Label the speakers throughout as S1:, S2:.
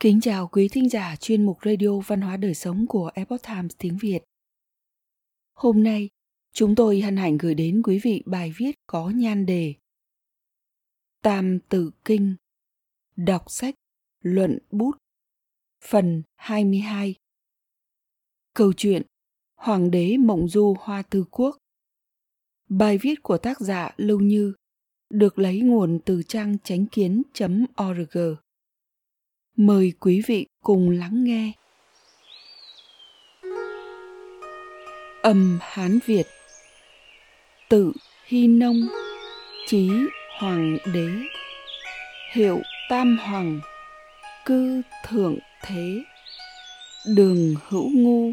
S1: Kính chào quý thính giả chuyên mục Radio Văn hóa Đời Sống của Epoch Times tiếng Việt. Hôm nay, chúng tôi hân hạnh gửi đến quý vị bài viết có nhan đề Tam Tự Kinh Đọc sách, luận bút Phần 22 Câu chuyện Hoàng đế Mộng Du Hoa Tư Quốc Bài viết của tác giả Lưu Như được lấy nguồn từ trang chánh kiến.org. Mời quý vị cùng lắng nghe. Âm Hán Việt. Tự Hy Nông. Chí Hoàng đế. Hiệu Tam Hoàng. Cư Thượng Thế. Đường Hữu Ngu.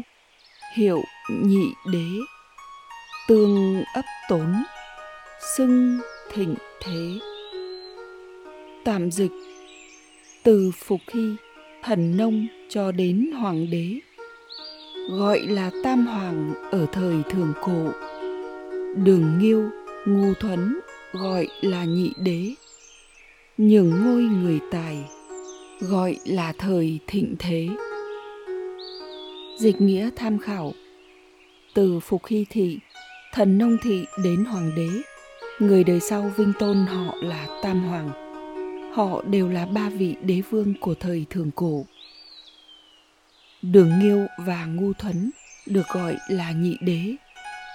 S1: Hiệu Nhị Đế. Tương ấp tốn. Xưng thịnh thế. Tạm dịch từ phục hy, thần nông cho đến hoàng đế, gọi là tam hoàng ở thời thường cổ. Đường nghiêu, ngu thuấn gọi là nhị đế. Nhường ngôi người tài gọi là thời thịnh thế. Dịch nghĩa tham khảo. Từ phục hy thị, thần nông thị đến hoàng đế, người đời sau vinh tôn họ là tam hoàng họ đều là ba vị đế vương của thời thường cổ. Đường Nghiêu và Ngu Thuấn được gọi là nhị đế.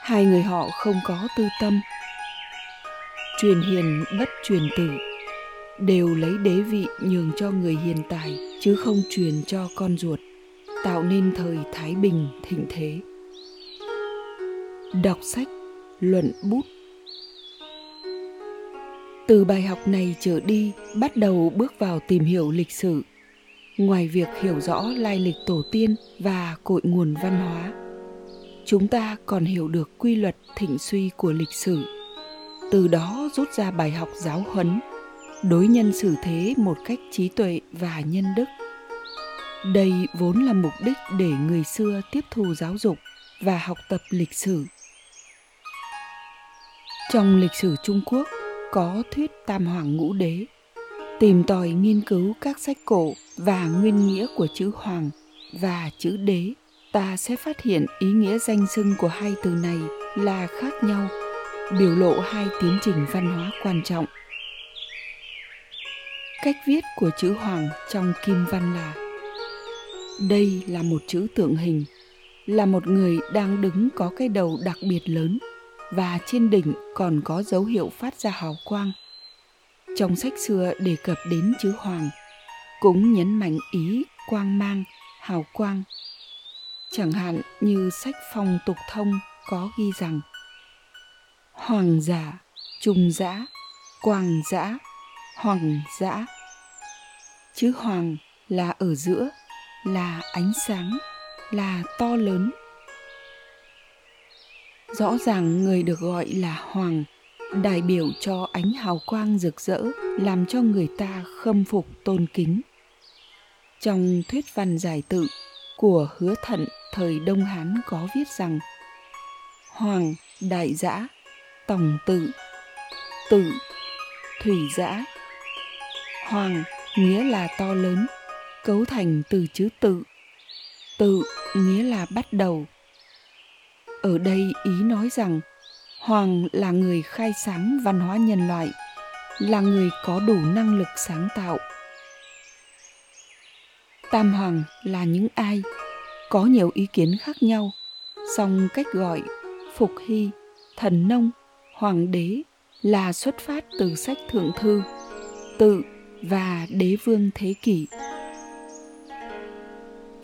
S1: Hai người họ không có tư tâm. Truyền hiền bất truyền tử, đều lấy đế vị nhường cho người hiền tài chứ không truyền cho con ruột, tạo nên thời Thái Bình thịnh thế. Đọc sách, luận bút từ bài học này trở đi, bắt đầu bước vào tìm hiểu lịch sử. Ngoài việc hiểu rõ lai lịch tổ tiên và cội nguồn văn hóa, chúng ta còn hiểu được quy luật thịnh suy của lịch sử. Từ đó rút ra bài học giáo huấn, đối nhân xử thế một cách trí tuệ và nhân đức. Đây vốn là mục đích để người xưa tiếp thu giáo dục và học tập lịch sử. Trong lịch sử trung quốc có thuyết tam hoàng ngũ đế, tìm tòi nghiên cứu các sách cổ và nguyên nghĩa của chữ hoàng và chữ đế, ta sẽ phát hiện ý nghĩa danh xưng của hai từ này là khác nhau, biểu lộ hai tiến trình văn hóa quan trọng. Cách viết của chữ hoàng trong kim văn là, đây là một chữ tượng hình, là một người đang đứng có cái đầu đặc biệt lớn và trên đỉnh còn có dấu hiệu phát ra hào quang. Trong sách xưa đề cập đến chữ hoàng, cũng nhấn mạnh ý quang mang, hào quang. Chẳng hạn như sách phong tục thông có ghi rằng Hoàng giả, trung giã, quang giã, hoàng giã. Chữ hoàng là ở giữa, là ánh sáng, là to lớn, rõ ràng người được gọi là hoàng, đại biểu cho ánh hào quang rực rỡ, làm cho người ta khâm phục tôn kính. Trong thuyết văn giải tự của hứa thận, thời đông hán có viết rằng, hoàng, đại giã, tòng tự tự, thủy giã. Hoàng, nghĩa là to lớn, cấu thành từ chữ tự tự nghĩa là bắt đầu ở đây ý nói rằng, hoàng là người khai sáng văn hóa nhân loại, là người có đủ năng lực sáng tạo. Tam hoàng là những ai? Có nhiều ý kiến khác nhau, song cách gọi phục hy, thần nông, hoàng đế là xuất phát từ sách thượng thư, tự và đế vương thế kỷ.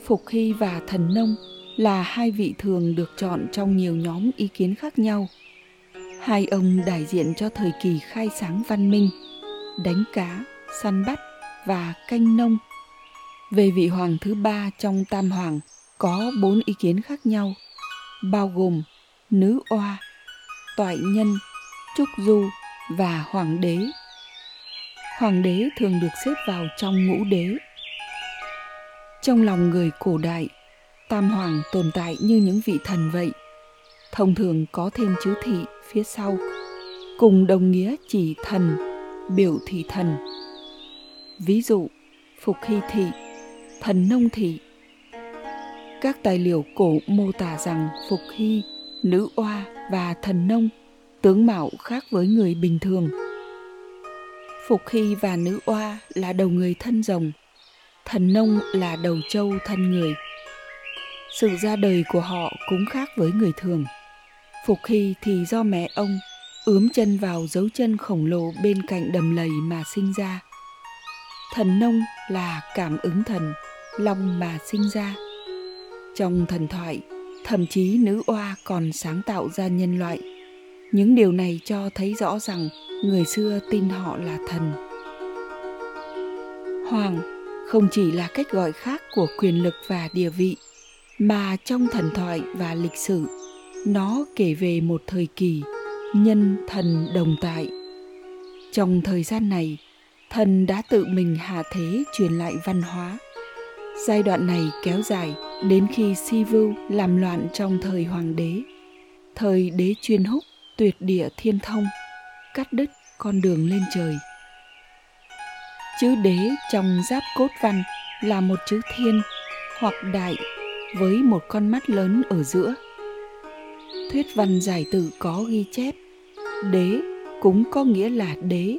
S1: Phục hy và thần nông là hai vị thường được chọn trong nhiều nhóm ý kiến khác nhau. Hai ông đại diện cho thời kỳ khai sáng văn minh, đánh cá, săn bắt và canh nông. Về vị hoàng thứ ba trong tam hoàng có bốn ý kiến khác nhau, bao gồm nữ oa, toại nhân, trúc du và hoàng đế. Hoàng đế thường được xếp vào trong ngũ đế. Trong lòng người cổ đại, Tam Hoàng tồn tại như những vị thần vậy. Thông thường có thêm chữ thị phía sau, cùng đồng nghĩa chỉ thần, biểu thị thần. Ví dụ, Phục Hy Thị, thần nông thị. Các tài liệu cổ mô tả rằng Phục Hy, nữ oa và thần nông tướng mạo khác với người bình thường. Phục Hy và nữ oa là đầu người thân rồng, thần nông là đầu trâu thân người. Sự ra đời của họ cũng khác với người thường. Phục Hy thì do mẹ ông ướm chân vào dấu chân khổng lồ bên cạnh đầm lầy mà sinh ra. Thần nông là cảm ứng thần, long mà sinh ra. Trong thần thoại, thậm chí nữ oa còn sáng tạo ra nhân loại. Những điều này cho thấy rõ rằng người xưa tin họ là thần. Hoàng không chỉ là cách gọi khác của quyền lực và địa vị, mà trong thần thoại và lịch sử, nó kể về một thời kỳ nhân thần đồng tại. Trong thời gian này, thần đã tự mình hạ thế truyền lại văn hóa. Giai đoạn này kéo dài đến khi si vưu làm loạn trong thời hoàng đế. Thời đế chuyên húc tuyệt địa thiên thông, cắt đứt con đường lên trời. Chữ đế trong giáp cốt văn là một chữ thiên hoặc đại với một con mắt lớn ở giữa. Thuyết văn giải tử có ghi chép, đế cũng có nghĩa là đế,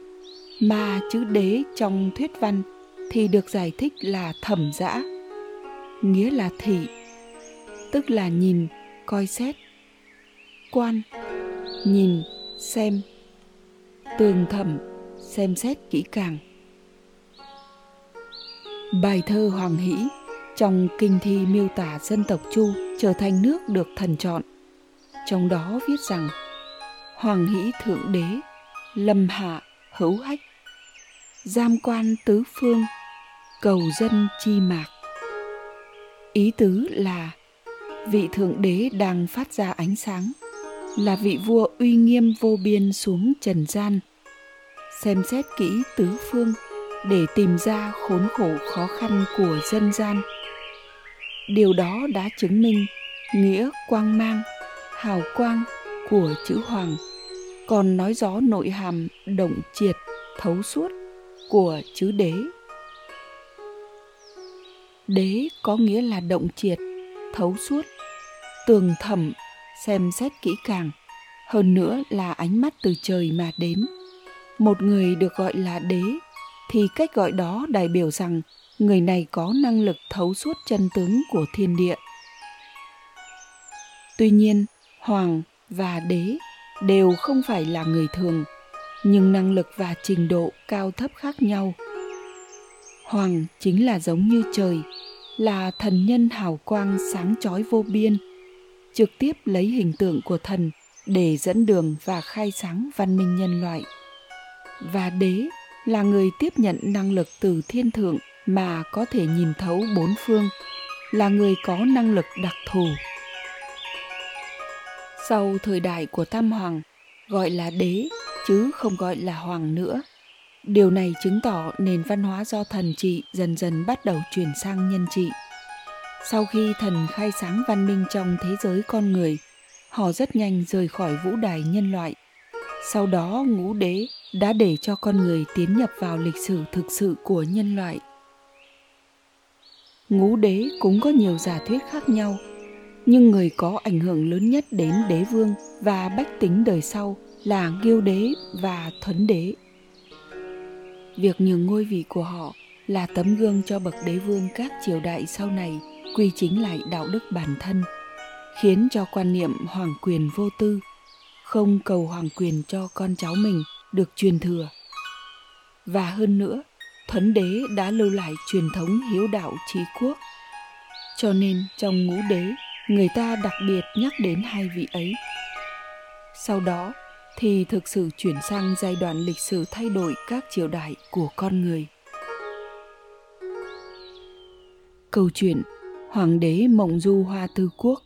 S1: mà chữ đế trong thuyết văn thì được giải thích là thẩm dã, nghĩa là thị, tức là nhìn, coi xét, quan, nhìn, xem, tường thẩm, xem xét kỹ càng bài thơ hoàng hỷ trong kinh thi miêu tả dân tộc chu trở thành nước được thần chọn. Trong đó viết rằng, hoàng hỷ thượng đế, lâm hạ hữu hách, giam quan tứ phương, cầu dân chi mạc. Ý tứ là, vị thượng đế đang phát ra ánh sáng, là vị vua uy nghiêm vô biên xuống trần gian, xem xét kỹ tứ phương để tìm ra khốn khổ khó khăn của dân gian điều đó đã chứng minh nghĩa quang mang, hào quang của chữ hoàng. Còn nói gió nội hàm động triệt, thấu suốt của chữ đế. Đế có nghĩa là động triệt, thấu suốt, tường thẩm, xem xét kỹ càng, hơn nữa là ánh mắt từ trời mà đến. Một người được gọi là đế thì cách gọi đó đại biểu rằng người này có năng lực thấu suốt chân tướng của thiên địa. Tuy nhiên, hoàng và đế đều không phải là người thường, nhưng năng lực và trình độ cao thấp khác nhau. Hoàng chính là giống như trời, là thần nhân hào quang sáng chói vô biên, trực tiếp lấy hình tượng của thần để dẫn đường và khai sáng văn minh nhân loại. Và đế là người tiếp nhận năng lực từ thiên thượng mà có thể nhìn thấu bốn phương, là người có năng lực đặc thù. Sau thời đại của tam hoàng, gọi là đế, chứ không gọi là hoàng nữa, điều này chứng tỏ nền văn hóa do thần trị dần dần bắt đầu chuyển sang nhân trị. Sau khi thần khai sáng văn minh trong thế giới con người, họ rất nhanh rời khỏi vũ đài nhân loại. Sau đó ngũ đế đã để cho con người tiến nhập vào lịch sử thực sự của nhân loại ngũ đế cũng có nhiều giả thuyết khác nhau nhưng người có ảnh hưởng lớn nhất đến đế vương và bách tính đời sau là Nghiêu đế và Thuấn đế. Việc nhường ngôi vị của họ là tấm gương cho bậc đế vương các triều đại sau này quy chính lại đạo đức bản thân, khiến cho quan niệm hoàng quyền vô tư, không cầu hoàng quyền cho con cháu mình được truyền thừa. Và hơn nữa, Thuấn đế đã lưu lại truyền thống hiếu đạo trí quốc. Cho nên trong ngũ đế, người ta đặc biệt nhắc đến hai vị ấy. Sau đó, thì thực sự chuyển sang giai đoạn lịch sử thay đổi các triều đại của con người. Câu chuyện Hoàng đế Mộng Du Hoa Tư Quốc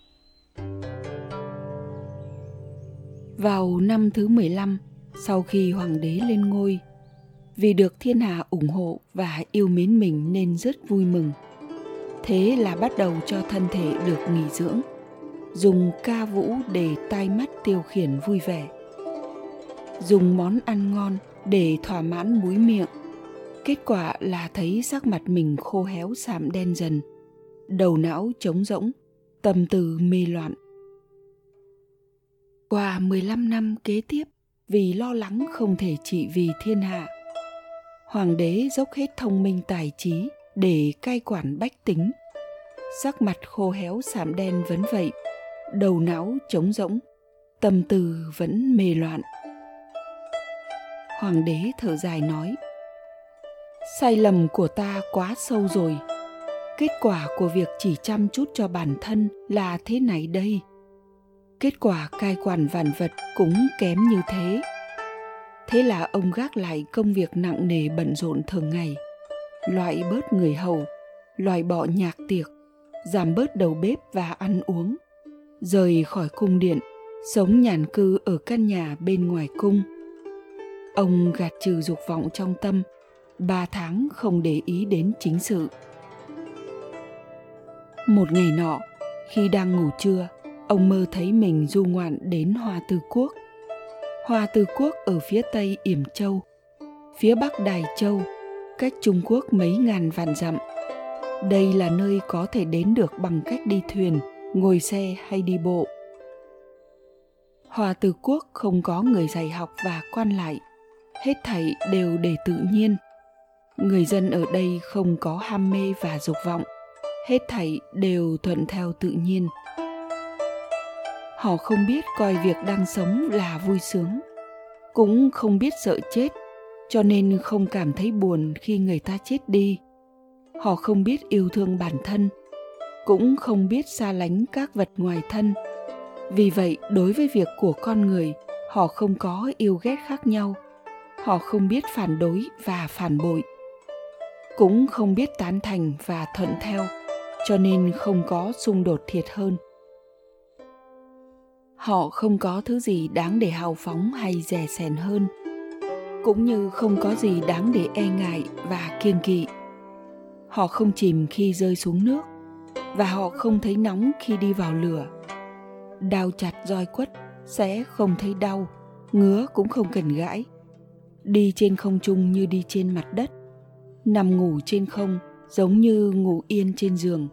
S1: Vào năm thứ 15, sau khi hoàng đế lên ngôi, vì được thiên hạ ủng hộ và yêu mến mình nên rất vui mừng. Thế là bắt đầu cho thân thể được nghỉ dưỡng, dùng ca vũ để tai mắt tiêu khiển vui vẻ. Dùng món ăn ngon để thỏa mãn múi miệng. Kết quả là thấy sắc mặt mình khô héo sạm đen dần đầu não trống rỗng tâm tư mê loạn. Qua 15 năm kế tiếp vì lo lắng không thể trị vì thiên hạ hoàng đế dốc hết thông minh tài trí để cai quản bách tính. Sắc mặt khô héo sạm đen vẫn vậy, đầu não trống rỗng, tâm tư vẫn mê loạn. Hoàng đế thở dài nói, sai lầm của ta quá sâu rồi. Kết quả của việc chỉ chăm chút cho bản thân là thế này đây. Kết quả cai quản vạn vật cũng kém như thế thế là ông gác lại công việc nặng nề bận rộn thường ngày. Loại bớt người hầu, loại bỏ nhạc tiệc, giảm bớt đầu bếp và ăn uống. Rời khỏi cung điện, sống nhàn cư ở căn nhà bên ngoài cung. Ông gạt trừ dục vọng trong tâm, ba tháng không để ý đến chính sự. Một ngày nọ, khi đang ngủ trưa, ông mơ thấy mình du ngoạn đến hoa tư quốc hoa tư quốc ở phía tây yểm châu, phía bắc đài châu, cách trung quốc mấy ngàn vạn dặm. Đây là nơi có thể đến được bằng cách đi thuyền, ngồi xe hay đi bộ. Hòa tư quốc không có người dạy học và quan lại. Hết thảy đều để tự nhiên. Người dân ở đây không có ham mê và dục vọng. Hết thảy đều thuận theo tự nhiên họ không biết coi việc đang sống là vui sướng, cũng không biết sợ chết, cho nên không cảm thấy buồn khi người ta chết đi. Họ không biết yêu thương bản thân, cũng không biết xa lánh các vật ngoài thân. Vì vậy, đối với việc của con người, họ không có yêu ghét khác nhau. Họ không biết phản đối và phản bội, cũng không biết tán thành và thuận theo, cho nên không có xung đột thiệt hơn họ không có thứ gì đáng để hào phóng hay rẻ sèn hơn, cũng như không có gì đáng để e ngại và kiêng kỵ. Họ không chìm khi rơi xuống nước, và họ không thấy nóng khi đi vào lửa. Đau chặt roi quất sẽ không thấy đau, ngứa cũng không cần gãi. Đi trên không trung như đi trên mặt đất, nằm ngủ trên không giống như ngủ yên trên giường.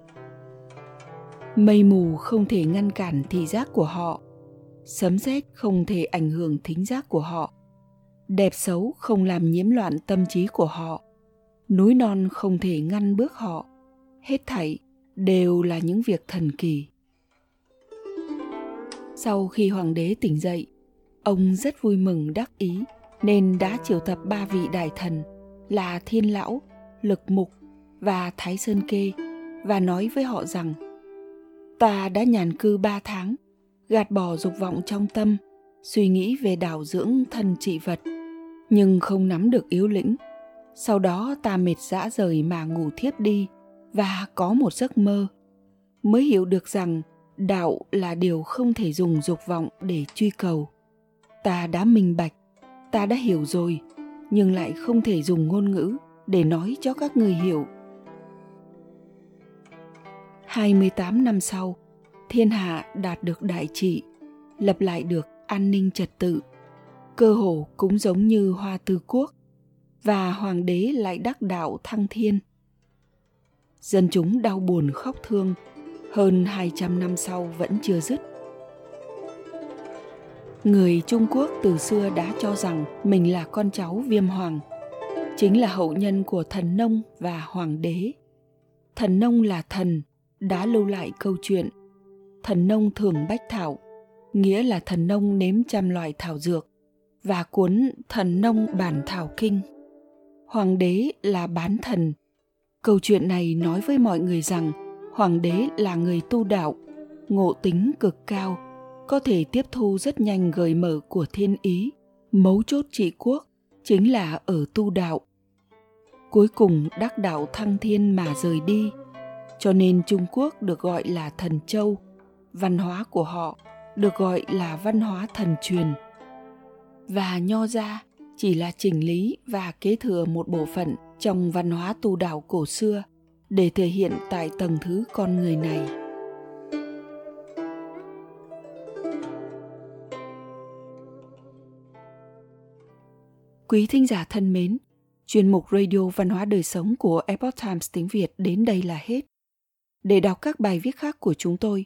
S1: Mây mù không thể ngăn cản thị giác của họ sấm sét không thể ảnh hưởng thính giác của họ. Đẹp xấu không làm nhiễm loạn tâm trí của họ. Núi non không thể ngăn bước họ. Hết thảy đều là những việc thần kỳ. Sau khi hoàng đế tỉnh dậy, ông rất vui mừng đắc ý nên đã triệu tập ba vị đại thần là thiên lão, lực mục và thái sơn kê và nói với họ rằng, ta đã nhàn cư ba tháng gạt bỏ dục vọng trong tâm suy nghĩ về đảo dưỡng thân trị vật nhưng không nắm được yếu lĩnh. Sau đó ta mệt dã rời mà ngủ thiếp đi và có một giấc mơ mới hiểu được rằng đạo là điều không thể dùng dục vọng để truy cầu. Ta đã minh bạch ta đã hiểu rồi nhưng lại không thể dùng ngôn ngữ để nói cho các người hiểu. 28 năm sau, thiên hạ đạt được đại trị, lập lại được an ninh trật tự. Cơ hồ cũng giống như hoa tư quốc, và hoàng đế lại đắc đạo thăng thiên. Dân chúng đau buồn khóc thương, hơn 200 năm sau vẫn chưa dứt. Người Trung Quốc từ xưa đã cho rằng mình là con cháu viêm hoàng, chính là hậu nhân của thần nông và hoàng đế. Thần nông là thần, đã lưu lại câu chuyện thần nông thường bách thảo, nghĩa là thần nông nếm trăm loài thảo dược và cuốn thần nông bản thảo kinh. Hoàng đế là bán thần. Câu chuyện này nói với mọi người rằng hoàng đế là người tu đạo, ngộ tính cực cao, có thể tiếp thu rất nhanh gợi mở của thiên ý, mấu chốt trị quốc chính là ở tu đạo. Cuối cùng đắc đạo thăng thiên mà rời đi, cho nên trung quốc được gọi là thần châu văn hóa của họ được gọi là văn hóa thần truyền và nho gia chỉ là chỉnh lý và kế thừa một bộ phận trong văn hóa tu đạo cổ xưa để thể hiện tại tầng thứ con người này quý thính giả thân mến Chuyên mục Radio Văn hóa Đời Sống của Epoch Times tiếng Việt đến đây là hết. Để đọc các bài viết khác của chúng tôi,